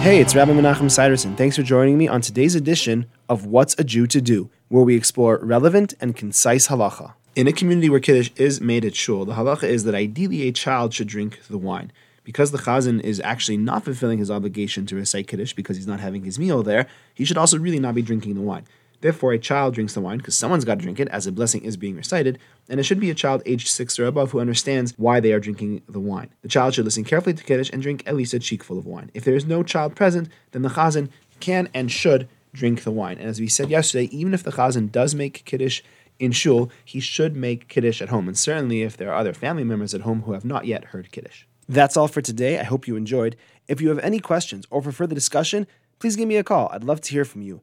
Hey, it's Rabbi Menachem Siderson. Thanks for joining me on today's edition of What's a Jew to Do, where we explore relevant and concise halacha. In a community where Kiddush is made at shul, the halacha is that ideally a child should drink the wine. Because the chazan is actually not fulfilling his obligation to recite Kiddush because he's not having his meal there, he should also really not be drinking the wine. Therefore, a child drinks the wine because someone's got to drink it as a blessing is being recited, and it should be a child aged six or above who understands why they are drinking the wine. The child should listen carefully to Kiddush and drink at least a cheekful of wine. If there is no child present, then the chazan can and should drink the wine. And as we said yesterday, even if the chazan does make Kiddush in shul, he should make Kiddush at home, and certainly if there are other family members at home who have not yet heard Kiddush. That's all for today. I hope you enjoyed. If you have any questions or for further discussion, please give me a call. I'd love to hear from you.